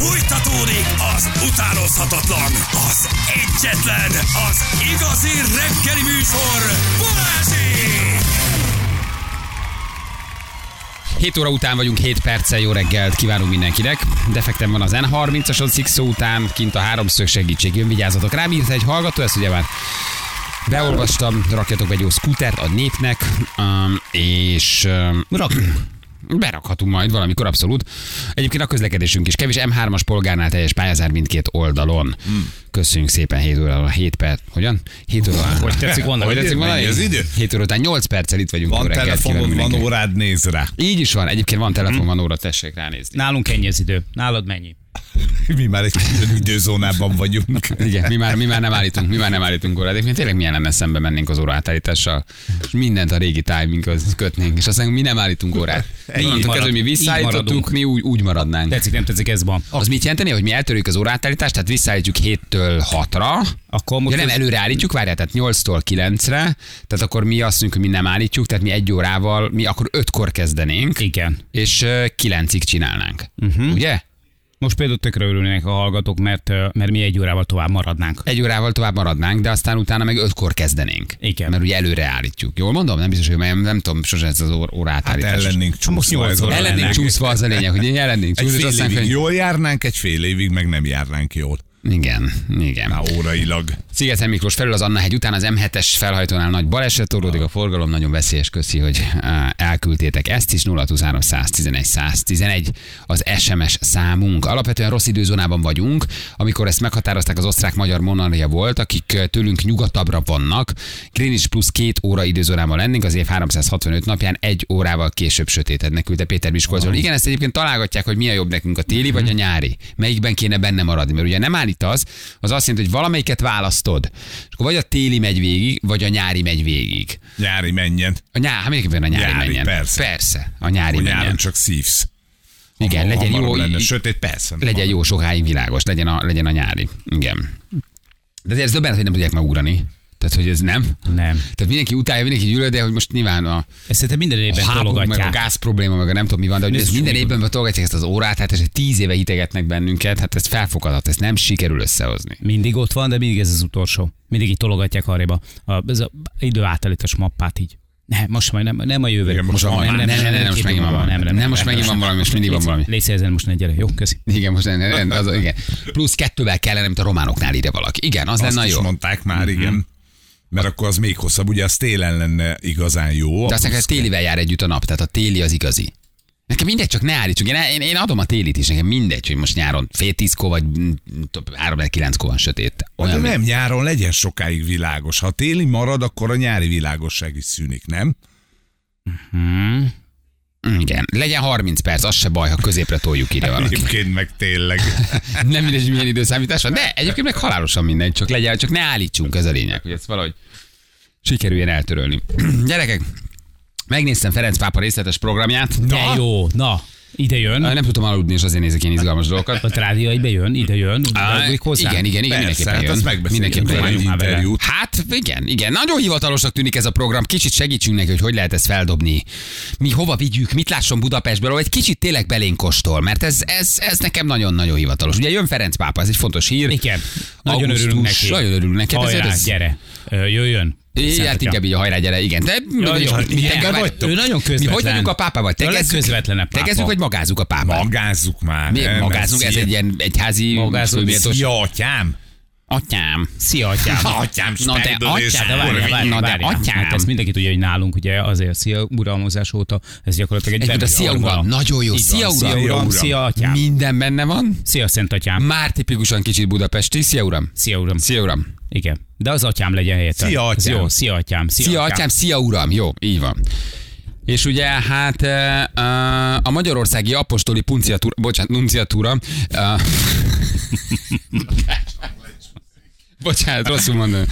Fújtatódik az utánozhatatlan, az egyetlen, az igazi reggeli műsor, Balázsék! 7 óra után vagyunk, 7 perccel jó reggelt kívánunk mindenkinek. Defektem van az N30-ason, Szikszó után, kint a háromszög segítség, jön vigyázzatok rám, írt egy hallgató, ezt ugye már beolvastam, rakjatok be egy jó skútert a népnek, um, és um, rakunk. Berakhatunk majd valamikor abszolút. Egyébként a közlekedésünk is kevés M3-as polgárnál teljes pályázár mindkét oldalon. Hmm. Köszönjük szépen 7 óra, 7 perc. Hogyan? 7 óra. Hogy tetszik volna? Hogy tetszik volna? Az idő? 7 óra után 8 perccel itt vagyunk. Van telefonod, van órád, néz rá. Így is van. Egyébként van telefon, van óra, tessék ránézni. Nálunk ennyi az idő. Nálad mennyi? Mi már egy külön időzónában vagyunk. Igen, mi már, mi már nem állítunk, mi már nem állítunk órát. Egyébként tényleg milyen lenne szembe mennénk az óraátállítással, és mindent a régi timinghoz kötnénk, és aztán mi nem állítunk órát. Mi így visszaállítottuk, maradunk. mi úgy, úgy maradnánk. Tetszik, nem tetszik, ez van. Az mit jelenteni, hogy mi eltörjük az órátállítást, tehát visszaállítjuk 7-től 6-ra, Akkor most Ja, nem, előre állítjuk, várjál, tehát 8-tól 9-re, tehát akkor mi azt mondjuk, hogy mi nem állítjuk, tehát mi egy órával, mi akkor 5-kor kezdenénk, Igen. és 9-ig csinálnánk. Uh-huh. Ugye? Most például tökre örülnének a hallgatók, mert, mert mi egy órával tovább maradnánk. Egy órával tovább maradnánk, de aztán utána meg 5-kor kezdenénk. Igen. Mert ugye előre állítjuk. Jól mondom? Nem biztos, hogy nem, nem tudom, sose ez az ór- Hát ellennénk csúszva. a óra El lényeg. lennénk csúszva az a lényeg, hogy ellennénk Egy csúszva, és fél aztán, évig hogy... jól járnánk, egy fél évig meg nem járnánk jól. Igen, igen. Már órailag. Sziget Miklós felül az Anna hegy után az M7-es felhajtónál nagy baleset torlódik a forgalom, nagyon veszélyes, köszi, hogy elküldtétek ezt is, 023 111 111 az SMS számunk. Alapvetően rossz időzónában vagyunk, amikor ezt meghatározták az osztrák-magyar monarchia volt, akik tőlünk nyugatabbra vannak. Greenwich plusz két óra időzónában lennénk, az év 365 napján egy órával később sötétednek, küldte Péter Miskolcról. Igen, ezt egyébként találgatják, hogy mi a jobb nekünk, a téli vagy a nyári. Melyikben kéne benne maradni, mert ugye nem állítasz, az azt jelenti, hogy valamelyiket választod. És akkor vagy a téli megy végig, vagy a nyári megy végig. Nyári menjen. A nyár, hát mindenképpen a nyári, Nyári, menjen. persze. persze. a nyári Hogy menjen. csak szívsz. Igen, Ha legyen jó, lenne sötét, persze. legyen jó sokáig világos, legyen a, legyen a nyári. Igen. De ez döbbenet, hogy nem tudják megugrani. Tehát, hogy ez nem. Nem. Tehát mindenki utálja, mindenki gyűlöl, de hogy most nyilván a Ezt szerintem minden évben háború, meg a gáz probléma, meg a nem tudom mi van, de hogy ez minden mi évben tologatják ezt az órát, hát ez tíz éve hitegetnek bennünket, hát ez felfoghatat, ezt nem sikerül összehozni. Mindig ott van, de mindig ez az utolsó. Mindig így tologatják arréba. A, ez a időátállítás mappát így. Nem, most majd nem, nem a jövő. Igen, most Most van, van, nem, nem, nem, nem, most megint van év múlva, valami. Nem, most megint van valami, most mindig van valami. Légy szíves, most ne gyere. Jó, köszi. Igen, most nem, nem, az, igen. Plusz kettővel kellene, mint a románoknál írja valaki. Igen, az Azt lenne jó. mondták már, igen. Mert akkor az még hosszabb, ugye az télen lenne igazán jó. De aztán ez télivel jár együtt a nap, tehát a téli az igazi. Nekem mindegy, csak ne állítsunk. Én, én, én adom a télit is, nekem mindegy, hogy most nyáron fél tízkor vagy mm, három kilenckor van sötét. De Olyan, nem, nyáron legyen sokáig világos. Ha téli marad, akkor a nyári világosság is szűnik, nem? Igen, legyen 30 perc, az se baj, ha középre toljuk ide valaki. Egyébként meg tényleg. Nem mindegy, milyen időszámítás van, de egyébként meg halálosan mindegy, csak legyen, csak ne állítsunk, ez a lényeg, hogy ezt valahogy sikerüljen eltörölni. Gyerekek, megnéztem Ferenc pápa részletes programját. De jó, na, ide jön. Nem tudtam aludni, és azért nézek ilyen izgalmas dolgokat. A rádió egybe jön, ide jön, hozzá. igen, igen, igen, Persze, mindenképpen hát jön. Mindenképpen jön. Hát igen, igen, nagyon hivatalosnak tűnik ez a program. Kicsit segítsünk neki, hogy hogy lehet ezt feldobni. Mi hova vigyük, mit lásson Budapestből, vagy egy kicsit tényleg belénk kóstol, mert ez, ez, ez nekem nagyon-nagyon hivatalos. Ugye jön Ferenc pápa, ez egy fontos hír. Igen, nagyon Augusztus, örülünk neki. Nagyon örülünk neki. Hát Hajrá, ezért ez- gyere, jöjjön. Szent Hát inkább így a hajrá gyere, igen. De Jaj, jaj, mi ilyen te- vagytok. Ő nagyon Mi közvetlen. hogy vagyunk a pápával? Ő a legközvetlenebb pápa. Tegezzük, vagy magázzuk a pápát? Magázzuk már. Mi magázunk, ez egy ilyen egyházi Magázunk, Szia, atyám! Atyám. Szia, atyám. Atyám, Na de atyám, De várjál, várjál, Na de atyám. Hát ezt mindenki tudja, hogy nálunk ugye azért szia uralmazás óta, ez gyakorlatilag egy Egyébként a szia uram, nagyon jó. Így van, Szia uram. Szia uram, szia atyám. Minden benne van. Szia szent atyám. Már tipikusan kicsit budapesti. Szia uram. Szia uram. Szia uram. Igen. De az atyám legyen helyette. Szia, atyám. Jó, szia atyám. Szia, Szia atyám, szia uram. Jó, így van. És ugye hát eh, eh, a Magyarországi Apostoli Punciatúra, bocsánat, Nunciatúra, eh, bocsánat, rosszul mondom.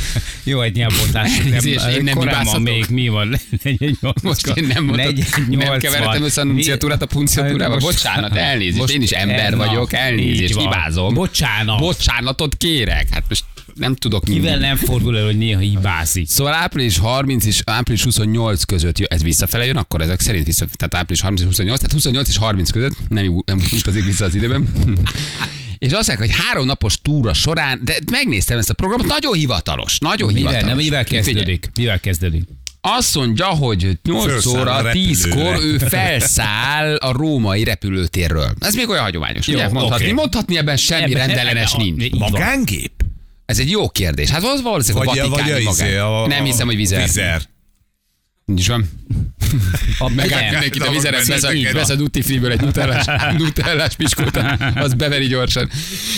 Jó, egy nyelvbotlás. Elnézést, én nem korábban még mi van? 48 Most én nem mondtam, nem kevertem össze a nunciatúrát a punciatúrával. Bocsánat, elnézést, én is ember Na, vagyok, elnézést, hibázom. Bocsánat. Bocsánatot kérek. Hát most nem tudok Kivel mindig. nem fordul el, hogy néha hibázik? Szóval április 30 és április 28 között ez visszafele jön, akkor ezek szerint vissza, tehát április 30 és 28, tehát 28 és 30 között, nem, nem utazik vissza az időben. És azt mondják, hogy három napos túra során, de megnéztem ezt a programot, nagyon hivatalos, nagyon Mivel, hivatalos. nem, mivel kezdődik? Mivel kezdődik? Azt mondja, hogy 8 Fölszáll a óra, 10-kor repülőre. ő felszáll a római repülőtérről. Ez még olyan hagyományos, Jó, ugye? Mondhatni, oké. mondhatni ebben semmi Ebben- rendellenes ebben- nincs. Magángép? Ez egy jó kérdés. Hát az valószínűleg Vagy a a, vagy a, vatikáni izé, magány. a, Nem hiszem, hogy vizer. Vizer. Nincs van. A Megáll nem. mindenkit a Nem, vizeret, nem, vesz a, nem, nem. vesz a duty free-ből egy nutellás, nutellás piskóta, az beveri gyorsan.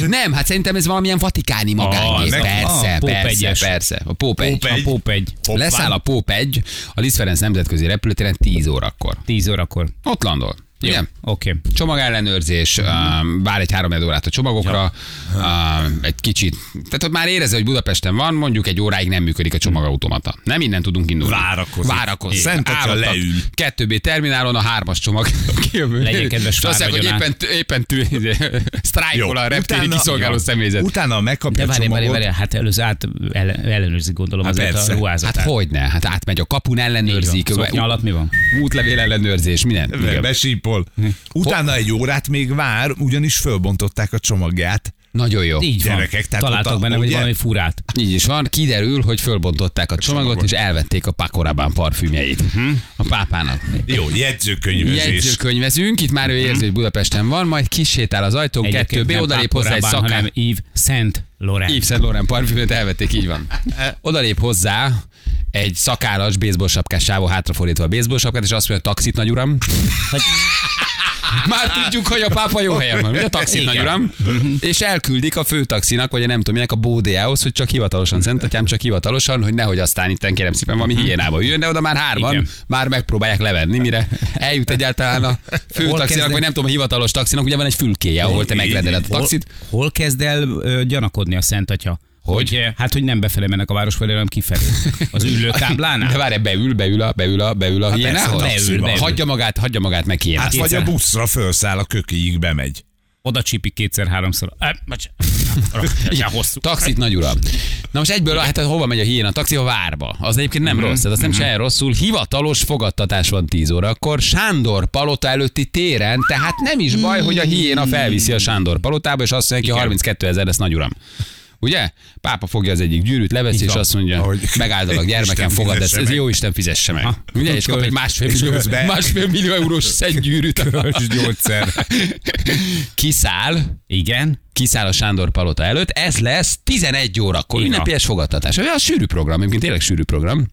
Nem, hát szerintem ez valamilyen vatikáni magánygép. meg- Persze, ah, persze, egyes. persze. A Póp egy. A. Póp egy. Leszáll a Póp egy a Liszt Ferenc nemzetközi repülőtéren 10 órakor. 10 órakor. Ott landol. Igen. Oké. Csomagellenőrzés, um, vár egy három órát a csomagokra, um, egy kicsit. Tehát ott már érezze, hogy Budapesten van, mondjuk egy óráig nem működik a csomagautomata. Nem innen tudunk indulni. Várakozik. Várakozik. Szent Atya leül. 2B terminálon a hármas csomag kijövő. Legyen kedves És azt mondják, hogy éppen, éppen tű, sztrájkol a reptéri Utána- kiszolgáló jó. személyzet. Utána megkapja De a várj, várj, várj, hát előző át ellen- ellenőrzik gondolom Hát azért persze. a ruházatát. Hát hogy ne? Hát átmegy a kapun, ellenőrzik. Szoknya alatt mi van? Útlevél ellenőrzés, minden. Igen. Besípol. Utána egy órát még vár, ugyanis fölbontották a csomagját. Nagyon jó. Így van. Gyerekek, tehát Találtak ott benne, hogy ugye? valami furát. Így is van, kiderül, hogy fölbontották a csomagot, csomagot. és elvették a Pakorabán parfümjeit a pápának. Jó, jegyzőkönyvezés. Jegyzőkönyvezünk, itt már ő érzi, hogy Budapesten van, majd kisétál az ajtón, 2B, nem odalép hozzá egy szakán. hanem Yves Saint Laurent. Yves Saint Laurent parfümöt elvették, így van. Odalép hozzá egy szakállas baseball sapkás sávó hátrafordítva a baseball sapkát, és azt mondja, taxit, nagy uram. Hogy- Már tudjuk, hogy a pápa jó helyen van. Ugye a taxit, Igen. nagy uram? És elküldik a főtaxinak, vagy a nem tudom minek a bódéjához, hogy csak hivatalosan, Szent Atyám, csak hivatalosan, hogy nehogy aztán itt kérem szépen valami hiénába üljön, de oda már hárman Igen. már megpróbálják levenni, mire eljut egyáltalán a főtaxinak, vagy nem tudom, a hivatalos taxinak, ugye van egy fülkéje, ahol te megrendeled a Hol, taxit. hol kezd el gyanakodni a Szent Atya? Hogy? eh, Hát, hogy nem befelé mennek a város felé, hanem kifelé. Az De ülőtáblánál? várj, beül, beül a, beül a, beül a hiénához. persze, beül, beül. Hagyja magát, hagyja magát meg Hát hiénát. vagy a buszra felszáll a kökéig bemegy. Oda csípik kétszer-háromszor. Ja, hosszú. Taxit, nagy uram. Na most egyből, hát hova megy a hién a taxi? A várba. Az egyébként nem rossz, ez azt nem se rosszul. Hivatalos fogadtatás van 10 órakor, Sándor palota előtti téren, tehát nem is baj, hogy a hiéna felviszi a Sándor palotába, és azt mondja ki, Igen. 32 ezer lesz, nagy uram. Ugye? Pápa fogja az egyik gyűrűt, leveszi, és azt mondja, Ahogy- megáldalak gyermekem, fogad ezt, ez jó Isten fizesse meg. Ugye? És kap egy másfél millió, másfél millió eurós szentgyűrűt. gyógyszer. Kiszáll, Igen. kiszáll a Sándor Palota előtt, ez lesz 11 órakor, ünnepélyes fogadtatás. Olyan sűrű program, egyébként tényleg sűrű program.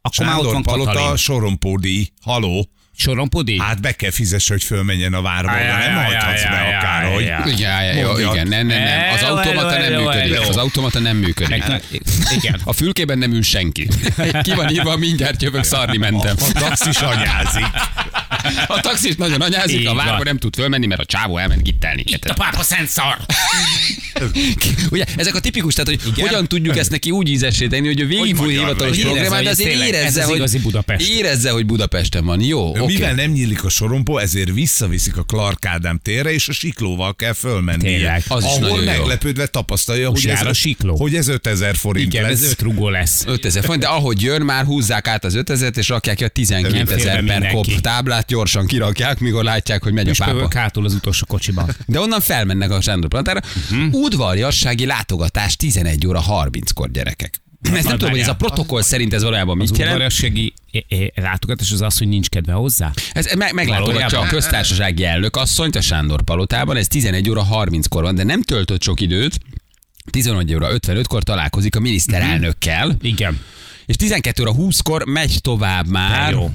Akkor már ott Sándor van Palota, Katalin. sorompódi. Haló? Sorompodi? Hát be kell fizess, hogy fölmenjen a várba, de nem hajthatsz be akárhogy. Igen, igen, nem, nem, nem. Az automata nem működik. Az automata nem működik. Igen. A fülkében nem ül senki. Ki van írva, mindjárt jövök, szarni mentem. A taxis anyázik. A taxis nagyon anyázik, Így a várba van. nem tud fölmenni, mert a csávó elment gittelni. Itt a pápa szent szar. Ugye, ezek a tipikus, tehát hogy Igen? hogyan tudjuk ezt neki úgy ízessé tenni, hogy ő végigfúj hivatalos programát, de Érezze, hogy azért érezze, az hogy, érezze, hogy Budapesten van. Jó, oké. Mivel nem nyílik a sorompó, ezért visszaviszik a Clark Ádám térre, és a siklóval kell fölmennie. Tényleg. Az is Ahol nagyon jó. meglepődve tapasztalja, hogy ez, a sikló. hogy ez 5000 forint Igen, ez lesz. öt rugó lesz. 5000 forint, de ahogy jön, már húzzák át az 5000 és rakják ki a 12 Nem ezer per kop táblát, gyorsan kirakják, mikor látják, hogy megy a Püspökök pápa. hátul az utolsó kocsiban. De onnan felmennek a Sándor Palatára. Uh-huh. Udvarjassági látogatás 11 óra 30-kor gyerekek. Ezt nem tudom, hogy ez a protokoll szerint ez valójában Az mit jelent. udvariassági eh, eh, látogatás az az, hogy nincs kedve hozzá? Ez me- meglátogatja a köztársasági elnök asszonyt a Sándor Palotában, ez 11 óra 30-kor van, de nem töltött sok időt. 11 óra 55-kor találkozik a miniszterelnökkel, Igen. és 12 óra 20-kor megy tovább már. De jó.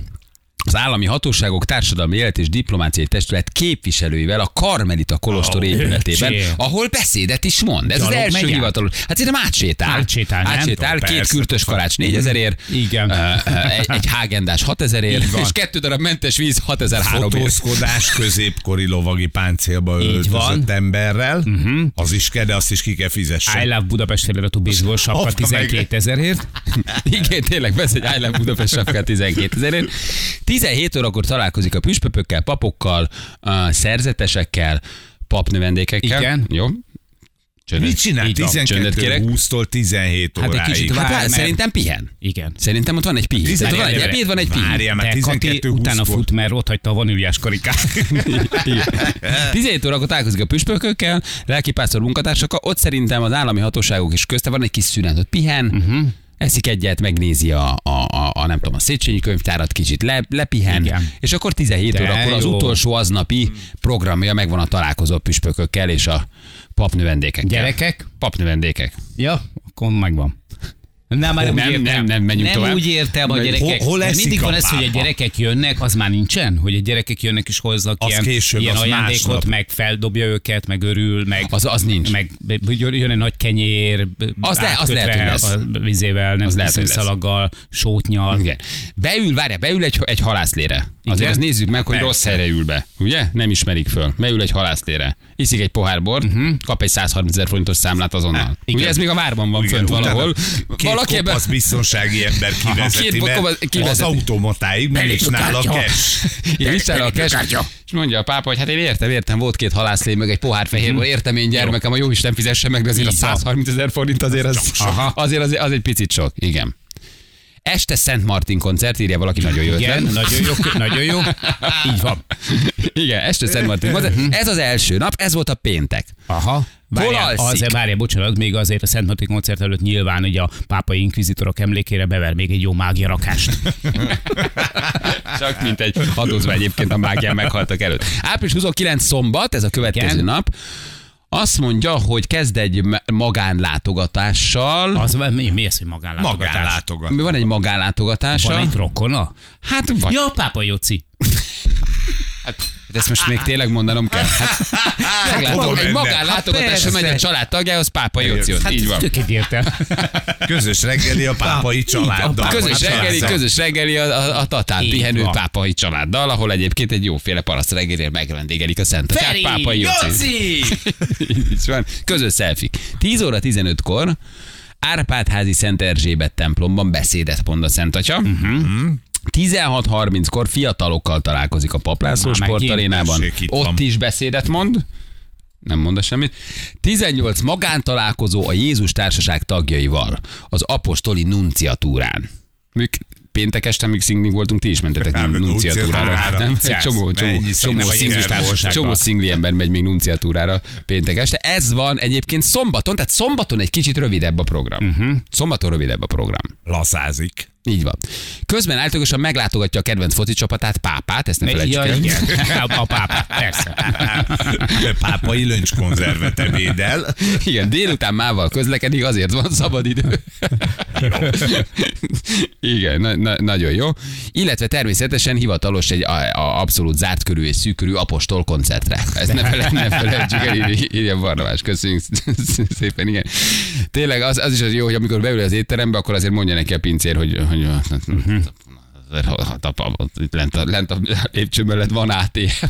Az állami hatóságok társadalmi élet és diplomáciai testület képviselőivel a Karmelita Kolostor Ó, épületében, öcsém. ahol beszédet is mond. Ez Gyalog az első hivatalos. Hát szerintem átsétál. Átsétál, nem? Átsétál, két Persze. kürtös kalács 4000 ér, Igen. ö, ö, egy, egy hágendás 6000 ér, és kettő darab mentes víz 6003 ér. Fotózkodás középkori lovagi páncélba öltözött emberrel. Uh-huh. Az is kell, de azt is ki kell fizesse. I love Budapest feliratú baseball sapka Hoppa, meg. 12 ezerért. Igen, tényleg, vesz egy I Love Budapest sapkát 12 ezerért. 17 órakor találkozik a püspökökkel, papokkal, a szerzetesekkel, papnövendékekkel. Igen. Jó. Csöndet. Mit csinál? Így van. Csöndet kérek. 12-20-tól 17 Hát egy óráig. kicsit Hát Vár, vár, mert- szerintem pihen. Igen. Szerintem ott van egy pihen. Tehát van egy ebéd, van egy pihen. Várjál, Kati 12 utána fut, mert ott hagyta a vaníliás karikát. Igen. 17 órakor találkozik a püspökökkel, lelkipásztor munkatársakkal, ott szerintem az állami hatóságok is közte van egy kis szünet, ott pihen, uh-huh. Eszik egyet, megnézi a, a, a, a, nem tudom, a Széchenyi könyvtárat, kicsit le, lepihen, Igen. és akkor 17 De órakor az jó. utolsó aznapi programja megvan a találkozó püspökökkel és a papnövendékekkel. Gyerekek? Papnövendékek. Ja, akkor megvan. Nem, már nem, Nem, úgy értem. nem, nem, menjünk nem tovább. úgy értem a Hol- gyerekek. hol eszik mindig van ez, hogy a gyerekek jönnek, az már nincsen? Hogy a gyerekek jönnek és hoznak Az ilyen, később, ilyen az ajándékot, másnap. meg feldobja őket, meg örül, meg, Az, az nincs. meg jön egy nagy kenyér, Az le- az lehet, hogy lesz. a vizével, nem Az lehet, hogy lesz. szalaggal, sótnyal. Igen. Beül, várja, beül egy, egy halászlére. Azért azt nézzük meg, hogy Persze. rossz helyre ül be. Ugye? Nem ismerik föl. Beül egy halászlére. Iszik egy pohár bort, uh-huh. kap egy 130 ezer forintos számlát azonnal. igen. Ugye ez még a várban van Igen, fönt valahol. Valaki ebben... kopasz biztonsági ember kivezeti, mert kopasz- kivezeti. az automatáig meg is nála a cash. Igen, a kes, és mondja a pápa, hogy hát én értem, értem, volt két halászlé, meg egy pohár fehérből, értem én gyermekem, a jó Isten fizesse meg, de azért a Így van. 130 ezer forint azért az, Aha. azért az, az, egy picit sok. Igen. Este Szent Martin koncert, írja valaki nagyon jó Igen, ötlet. nagyon jó, nagyon jó. Így van. Igen, este Szent Martin koncert. Ez az első nap, ez volt a péntek. Aha. Várjál, azért, várjál, bocsánat, még azért a Szent Martin koncert előtt nyilván ugye a pápai inkvizitorok emlékére bever még egy jó mágia rakást. Csak mint egy adózva egyébként a mágián meghaltak előtt. Április 29 szombat, ez a következő Igen. nap. Azt mondja, hogy kezd egy magánlátogatással. Az, mi, mi ez, hogy magánlátogatás? Magánlátogat. Van egy magánlátogatása. Van egy rokona? Hát vagy. Ja, pápa Jóci. Hát, ezt most még tényleg mondanom kell. Hát, meglátom, egy magánlátogatásra Hát megy a család tagjához, Pápa Jóciót. Hát Így van. tök egyértelmű. Közös reggeli a pápai családdal. Közös reggeli, közös reggeli a, a, a tatán Így pihenő van. pápai családdal, ahol egyébként egy jóféle paraszt reggelért megvendégelik a Szent Feri, pápai Jóci. Jóci! Így van. Közös szelfik. 10 óra 15-kor Árpádházi Szent Erzsébet templomban beszédet mond a Szent Atya. Uh-huh. 16.30-kor fiatalokkal találkozik a Paplászló sportarénában. Ott is beszédet mond. Nem mond semmit. 18 magántalálkozó a Jézus Társaság tagjaival az apostoli nunciatúrán. Mik péntek este, amíg szingling voltunk, ti is mentetek Nem, nunciatúrára. Nem? Egy csomó, csomó, csomó, szingli, csomó szingli ember megy még nunciatúrára péntek este. Ez van egyébként szombaton, tehát szombaton egy kicsit rövidebb a program. Uh-huh. Szombaton rövidebb a program. Laszázik. Így van. Közben általában meglátogatja a kedvenc foci csapatát, pápát, ezt ne felejtsük Ja, el. igen. A, pápa, persze. Pápai löncskonzervet ebédel. Igen, délután mával közlekedik, azért van szabad idő. Igen, na, na, nagyon jó. Illetve természetesen hivatalos egy a, a abszolút zárt körű és szűk körű apostol koncertre. Ezt ne, fele, ne felejtsük el, írja, írja Barnabás. Köszönjük szépen, igen. Tényleg az, az is az jó, hogy amikor beül az étterembe, akkor azért mondja neki a pincér, hogy, hogy Hát apa, ott lent a, lent a lépcső mellett van ATM.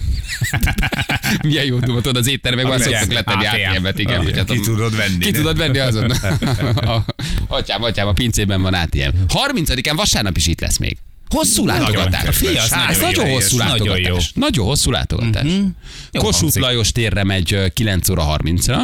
Milyen jó tudod, az étteremben van szoktak letenni ATM. ATM-et, igen. hogy hát Ki a- tudod venni. ki tudod venni azon? A- Atyám, atyám, a pincében van ATM. 30-án vasárnap is itt lesz még. Hosszú látogatás. Fia, Ez nagyon hosszú látogatás. Nagyon hosszú látogatás. Kossuth. Lajos térre megy ö, 9 óra 30-ra.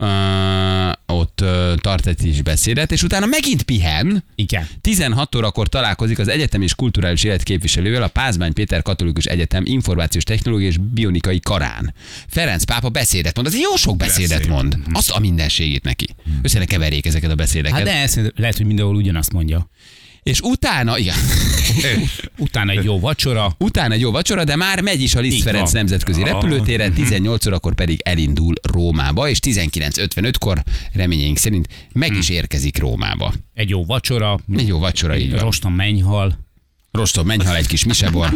Uh, ott uh, tart egy kis beszédet, és utána megint pihen. Igen. 16 órakor találkozik az egyetem és kulturális élet képviselővel a Pázmány Péter Katolikus Egyetem Információs Technológiai és Bionikai Karán. Ferenc pápa beszédet mond, az jó sok beszédet Beszéd. mond. Azt a mindenségét neki. Össze ne keverjék ezeket a beszédeket. Hát de ezt lehet, hogy mindenhol ugyanazt mondja. És utána, igen, Utána egy jó vacsora. utána egy jó vacsora, de már megy is a Liszt Ferenc nemzetközi repülőtéren, 18 órakor pedig elindul Rómába, és 19.55-kor reményeink szerint meg is érkezik Rómába. Egy jó vacsora. Egy jó vacsora, így van. Roston mennyhal. Rostom, menj, hal egy kis misebor.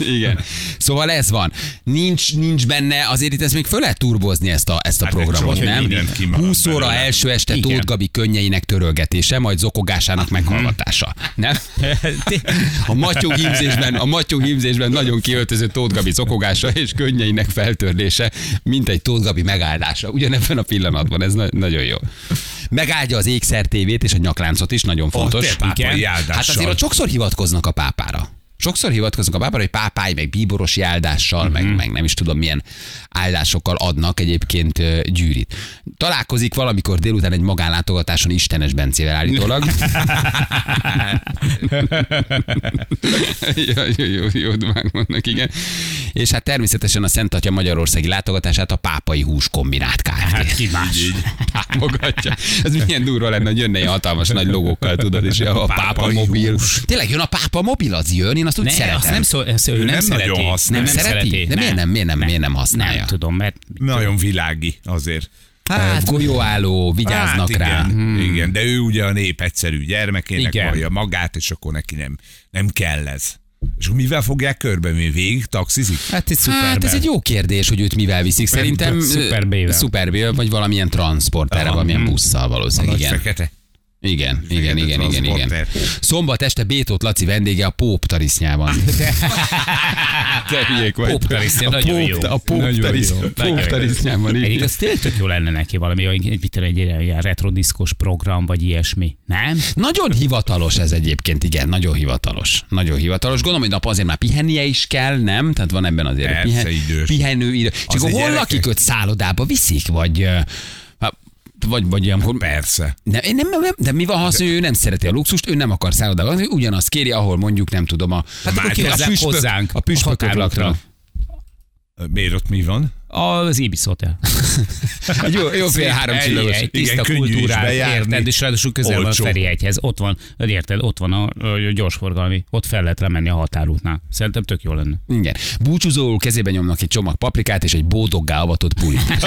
Igen. Szóval ez van. Nincs, nincs benne, azért itt ezt még föl lehet turbozni ezt a, ezt a Hát programot, nem? mindent kimarad 20 óra belőle. első este Igen. Tóth Gabi könnyeinek törölgetése, majd zokogásának meghallgatása. Nem? A matyó hímzésben, a matyó hímzésben nagyon kiöltöző Tóth Gabi zokogása és könnyeinek feltörlése, mint egy Tóth Gabi megáldása. Ugyanebben a pillanatban, ez na- nagyon jó. Megáldja az ékszer tévét és a nyakláncot is, nagyon fontos. Igen. áldással. Hát azért ott sokszor hivatkoznak a pápára. Sokszor hivatkozunk a pápára, hogy pápáj, meg bíborosi áldással, Mhm. meg, meg nem is tudom milyen áldásokkal adnak egyébként gyűrit. Találkozik valamikor délután egy magánlátogatáson Istenes Bencével állítólag. jó, jó, jó, jó vannak, igen. És hát természetesen a Szent Atya Magyarországi látogatását a Pápai Hús Kombinát Kft. Hát ki más? támogatja. Ez milyen durva lenne, hogy jönne hatalmas nagy logókkal, tudod, és a, a pápa Pápai mobil. hús. Tényleg jön a pápa mobil, az jön, én azt úgy Ne, szeretem. azt nem, szó, ezt ő nem, nem szereti. nagyon használja. Nem szereti? De miért nem- miért nem- miért nem használja? Nem tudom, mert Nagyon világi azért. Hát, golyóálló, vigyáznak hát, rá. igen, igen, de ő ugye a nép egyszerű gyermekének Igen. vallja magát, és akkor neki nem, nem kell ez. És mivel fogják körbe, mi végig taxizik? hát ez. Hát ez egy jó kérdés, hogy őt mivel viszik. Szerintem Szuper B-vel. Szuper B-vel, vagy valamilyen transporterre, valamilyen busszal valószínűleg. Nagy Igen. fekete. Igen, igen, igen, igen, igen. Szombat este Bétót Laci vendége a Póp tarisznyában. Te hülyék vagy. Póp tarisznya, nagyon jó. A Póp Nagyon tarisz- jó. Póp Nagyon jó. tarisznyában. Egyébként az tényleg tök jó lenne neki valami, egy, egy, ilyen retrodiszkos program, vagy ilyesmi. Nem? Nagyon hivatalos ez egyébként, igen, nagyon hivatalos. Nagyon hivatalos. Gondolom, hogy nap azért már pihennie is kell, nem? Tehát van ebben azért Persze, idős. pihenő idő. Egy hol lakik őt szállodába? Viszik? Vagy, vagy, vagy ilyenkor... Persze. Nem, nem, nem, de mi van, ha mondja, ő nem szereti a luxust, ő nem akar szállodába, ő ugyanazt kéri, ahol mondjuk nem tudom a, Hát Már ki hozzá- hozzánk, a püspökök határokra. Miért ott mi van? Az Ibis Hotel. Egy jó, jó fél három csillagos. Egy Igen, tiszta is kultúrát, érted, és ráadásul közel van a Olcsó. Ferihegyhez. Ott van, érted, ott van a, a gyorsforgalmi, ott fel lehet lemenni a határútnál. Szerintem tök jó lenne. Igen. Búcsúzó kezében nyomnak egy csomag paprikát és egy bódoggá avatott pulit.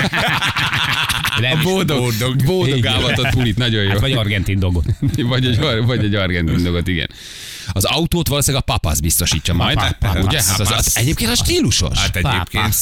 Nem, Boldog, Boldog. boldog avatott pulit, nagyon jó. Hát vagy argentin dogot. vagy, egy, vagy egy argentin dolgot, igen. Az autót valószínűleg a papasz biztosítja majd. Papasz. Ugye? Az, az, az, egyébként a stílusos. Hát egyébként.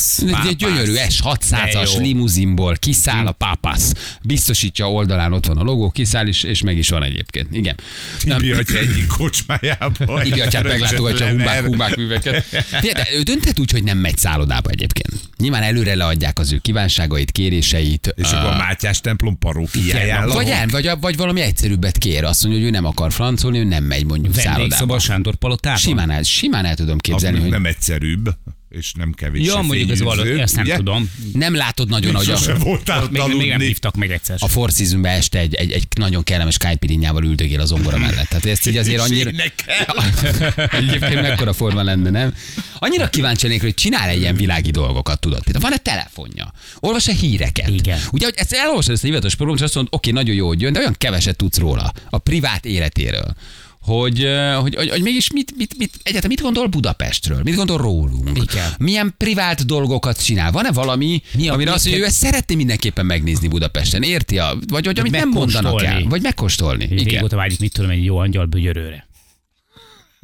Egy gyönyörű S600-as De jó. limuzinból kiszáll a pápasz. Biztosítja oldalán ott van a logó, kiszáll is, és meg is van egyébként. Igen. Tibi atya egyik kocsmájába. Igi atyát meglátogatja a humbák, humbák műveket. Figyelj, de ő dönthet úgy, hogy nem megy szállodába egyébként. Nyilván előre leadják az ő kívánságait, kéréseit. És akkor a Mátyás templom parókiáján Vagy, el, vagy, vagy valami egyszerűbbet kér. Azt mondja, hogy ő nem akar francolni, ő nem megy mondjuk Vendégszoba szállodába. a Sándor palotában. Simán el, simán el tudom képzelni, hogy nem egyszerűbb, és nem kevés. Ja, mondjuk ez valami, ezt nem tudom. nem látod nagyon, hogy Sose a, voltál Még, még nem hívtak meg egyszer. a Four Seasonben este egy, egy, egy nagyon kellemes kájpirinjával üldögél az zongora mellett. Tehát ezt így azért annyira... Egyébként mekkora forma lenne, nem? Annyira kíváncsi lennék, hogy csinál egy ilyen világi dolgokat, tudod? Például van-e telefonja? Olvas-e híreket? Igen. Ugye, hogy ezt elolvasod ezt a hivatalos programot, és azt mondod, oké, nagyon jó, hogy jön, de olyan keveset tudsz róla, a privát életéről. Hogy, hogy, hogy, hogy mégis mit, mit, mit, egyáltalán mit gondol Budapestről? Mit gondol rólunk? Igen. Milyen privát dolgokat csinál? Van-e valami, Mi a- amire mi azt mondja, kell- ő ezt szeretné mindenképpen megnézni Budapesten? Érti? A, vagy, vagy amit nem mondanak el? Vagy megkóstolni? Igen. Régóta vágyik, mit tudom, egy jó angyal bögyörőre.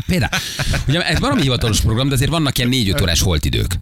Például, ugye ez valami hivatalos program, de azért vannak ilyen 4-5 órás holtidők.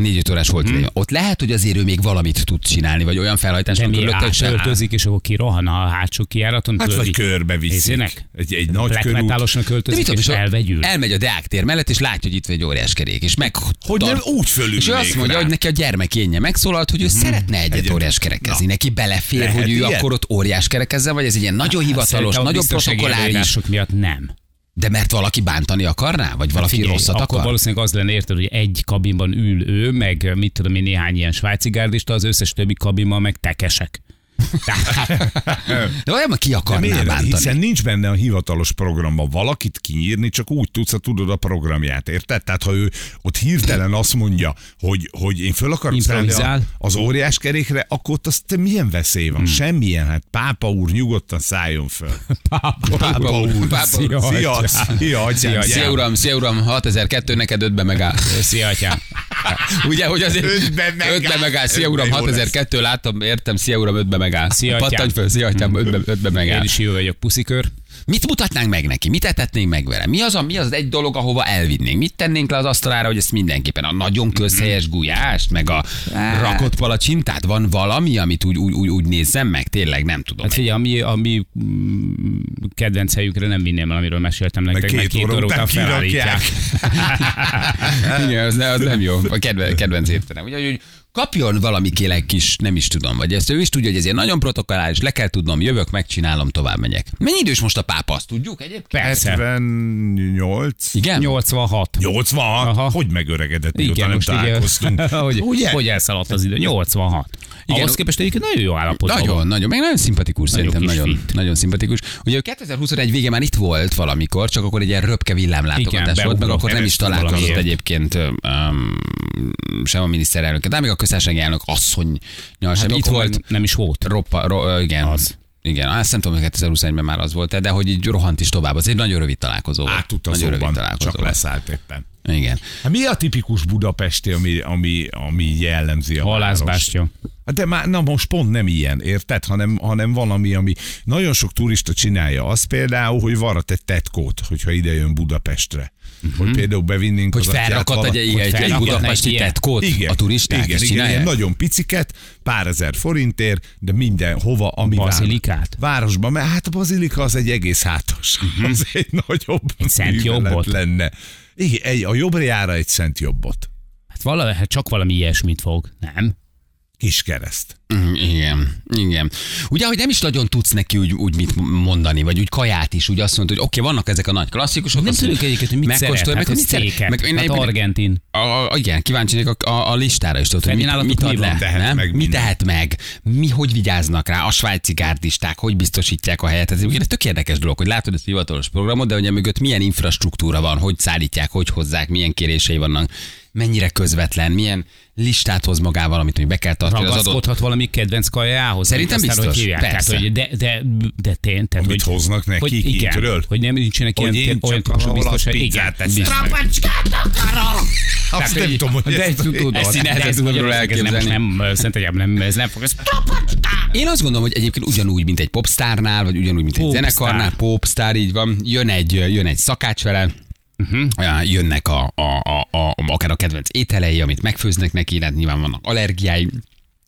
4 órás volt hmm. Ott lehet, hogy azért ő még valamit tud csinálni, vagy olyan felhajtás, mi löktet se. átöltözik, és akkor kirohan a hátsó kijáraton. Hát vagy körbe viszik. Egy, egy nagy Black körút. költözik, tudom, és elvegyül. elmegy a Deák tér mellett, és látja, hogy itt van egy óriás kerék, és meg Hogy nem úgy fölülnék És ő azt mondja, rá. hogy neki a gyermekénye megszólalt, hogy ő szeretne egyet Egyet. óriás kerekezni. Neki belefér, Lehet hogy ő ilyen? akkor ott óriás kerekezzen, vagy ez egy ilyen nagyon hivatalos, Szerintem a nagyon protokolláris. miatt nem. De mert valaki bántani akarná? Vagy valaki Figyelj, rosszat akkor akar? valószínűleg az lenne, érted, hogy egy kabinban ül ő, meg mit tudom én, néhány ilyen svájci gárdista, az összes többi kabinban meg tekesek. De olyan, ki De akarná miért? bántani? Hiszen nincs benne a hivatalos programban. Valakit kinyírni csak úgy tudsz, ha tudod a programját, érted? Tehát ha ő ott hirtelen azt mondja, hogy, hogy én föl akarok szállni a- az óriás kerékre, akkor ott azt milyen veszély van? Hmm. Semmilyen. Hát pápa úr nyugodtan szálljon föl. Pápa úr, pápa úr. Szia, szia, atyám. Szia uram, szia uram, 6002 neked ötbe megáll. szia, atyám. Ugye, hogy azért Ötbe megáll. ötbe megáll. Szia uram, Ötbe jó 6002 láttam, értem, szia uram, ötbe megáll. Szia, atyám. Pattanj föl, szia atyám, ötbe, ötbe Én megáll. is jó vagyok, puszikör. Mit mutatnánk meg neki? Mit etetnénk meg vele? Mi az, a, mi az egy dolog, ahova elvinnénk? Mit tennénk le az asztalára, hogy ezt mindenképpen a nagyon közhelyes gulyást, meg a rakott palacsintát? Van valami, amit úgy, úgy, úgy, úgy nézzem meg? Tényleg nem tudom. Hát figyelj, ami, ami mm, kedvenc helyükre nem vinném el, amiről meséltem nektek, két mert két óra után felállítják. Igen, az, ne, az nem jó. A kedven, kedvenc étterem. Ugye, hogy kapjon valami kélek kis, nem is tudom, vagy ezt ő is tudja, hogy ezért nagyon protokollális, le kell tudnom, jövök, megcsinálom, tovább megyek. Mennyi idős most a pápa, azt tudjuk egyébként? Persze. 78. Igen? 86. 86? Aha. Hogy megöregedett, mióta Igen, nem most találkoztunk? hogy, Ugye? hogy elszaladt az idő? 86. Igen. Ahhoz képest egyébként nagyon jó állapotban Nagyon, van. nagyon, meg nagyon szimpatikus, Nagyon szerintem nagyon, fit. nagyon szimpatikus. Ugye ő 2021 végén már itt volt valamikor, csak akkor egy ilyen röpke villámlátogatás volt, meg akkor nem is találkozott egyébként um, sem a miniszterelnök, de még a köztársasági elnök asszony sem. Hát itt akkor volt, Nem is volt. roppa, ro, igen, Az. Igen, azt nem tudom, hogy 2021-ben már az volt, de hogy így rohant is tovább. Az egy nagyon rövid találkozó volt. Nagyon Átutazóban, rövid találkozó csak leszállt éppen. Igen. Hát mi a tipikus budapesti, ami, ami, ami jellemzi a? Halászbástya. Hát De már, na most pont nem ilyen, érted? Hanem, hanem valami, ami nagyon sok turista csinálja. Az például, hogy varat egy tetkót, hogyha ide jön Budapestre. Hogy például bevinnénk Mhm. Hogy az felrakat egy, egy, egy, egy budapesti tetkót igen, a turisták, igen, és igen, ilyen nagyon piciket, pár ezer forintért, de minden hova, ami Bazilikát? Város, városban, mert hát a bazilika az egy egész hátos, az egy nagyobb Mhm. Egy szent jobbot? lenne. Igen, egy, a jobbra egy szent jobbot. Hát, vala, hát csak valami ilyesmit fog, nem? Kis kereszt. Mm, Igen, igen. Ugye, hogy nem is nagyon tudsz neki úgy, úgy mit mondani, vagy úgy kaját is, úgy azt mondod, hogy oké, vannak ezek a nagy klasszikusok. Nem tudjuk egyébként, hogy mit szeret. Hát, hogy mit szeret. Meg, én hát argentin. A, a, igen, kíváncsi vagyok a, a, a listára is tudod, hogy mit, mit mi ad le, Tehet nem? meg mi tehet meg, mi hogy vigyáznak rá, a svájci gárdisták, hogy biztosítják a helyet. Ez ez tök érdekes dolog, hogy látod ezt a hivatalos programot, de hogy mögött milyen infrastruktúra van, hogy szállítják, hogy hozzák, milyen kérései vannak, mennyire közvetlen, milyen listát hoz magával, amit hogy be kell tartani az adott valami kedvenc kajához. Szerintem Aztán, biztos, Hogy hívják, tehát, hogy de, de, de tény, tehát, Amit hogy, hoznak neki hogy igen, kintről? hogy nem nincsenek Hogy ilyen én olyan az biztos, hogy igen. biztos. meg. Azt nem tudom, hogy De ezt tudod, Ezt így Magyarország, ez nem, elképzelni. nem, szerintem nem, ez nem fog, ez Én azt gondolom, hogy egyébként ugyanúgy, mint egy popstárnál, vagy ugyanúgy, mint egy zenekarnál, popstar, így van, jön egy, jön egy szakács vele, uh-huh. jönnek a, a, a, a, akár a kedvenc ételei, amit megfőznek neki, hát nyilván vannak allergiái,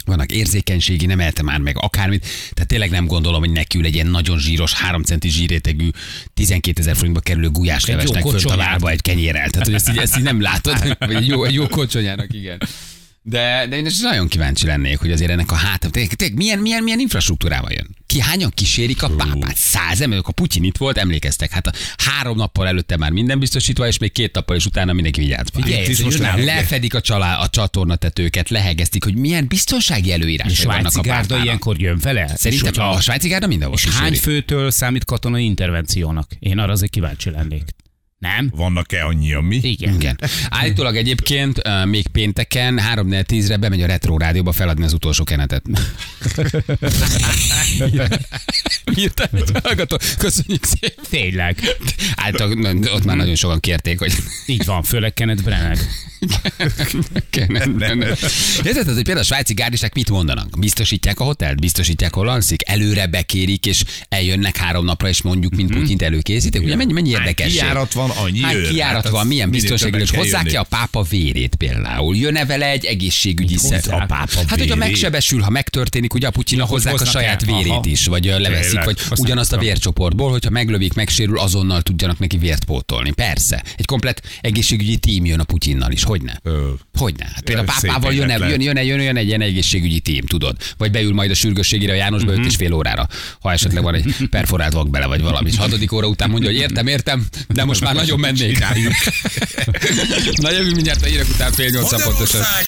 vannak érzékenységi, nem elte már meg akármit. Tehát tényleg nem gondolom, hogy neki egy ilyen nagyon zsíros, 3 centi zsírétegű, 12 ezer forintba kerülő gulyáslevesnek fönt a várba egy kenyérrel. Tehát, hogy ezt így, ezt így nem látod, vagy jó, jó kocsonyának, igen. De, de én is nagyon kíváncsi lennék, hogy azért ennek a hátam, tényleg, tényleg milyen, milyen, milyen infrastruktúrával jön. Ki hányan kísérik a pápát? Száz emelők, a Putyin itt volt, emlékeztek. Hát a három nappal előtte már minden biztosítva, és még két nappal is utána mindenki vigyáz. Figyelj, Itt ez is most egy le, önálló- lefedik a, csalá, a csatornatetőket, lehegeztik, hogy milyen biztonsági A előírások vannak a gárda ilyenkor jön vele? Szerintem hogyha- a svájci gárda mindenhol És hány kísérik. főtől számít katonai intervenciónak? Én arra azért kíváncsi lennék. Nem? Vannak-e annyian mi? Igen. Igen. Állítólag egyébként uh, még pénteken 3 10 re bemegy a Retro Rádióba feladni az utolsó kenetet. Írtam egy hallgató. Köszönjük szépen. Tényleg. Általában ott már nagyon sokan kérték, hogy Így van, főleg Kenneth Branagh. Érted, hogy például a svájci gárdisták mit mondanak? Biztosítják a hotelt, biztosítják, hol alszik, előre bekérik, és eljönnek három napra, és mondjuk, mint Putyint előkészítik. Ugye mennyi, mennyi Hány érdekesség? kijárat van, annyi Hány őr. kijárat Hát van, milyen kell hozzák ki a pápa vérét például? Jön-e vele egy egészségügyi szer? a pápa Hát, hogyha vérét? megsebesül, ha megtörténik, ugye a Putyin hogy hozzák a saját el? vérét Aha. is, vagy leveszik, Tényleg? vagy Azt ugyanazt a vércsoportból, hogyha meglövik, megsérül, azonnal tudjanak neki vért pótolni. Persze. Egy komplet egészségügyi tím jön a Putyinnal is, hogyne? Ö, Hogyne? Hát például a pápával jön, jön, jön, jön, jön, jön egy ilyen egészségügyi tím, tudod? Vagy beül majd a sürgősségére a Jánosba Mhm. öt és fél órára, ha esetleg van egy perforált vak bele, vagy valami. És hatodik óra után mondja, hogy értem, értem, de most már nagyon mennék. Csináljuk. Na jövünk mindjárt a hírek után fél nyolc pontosan.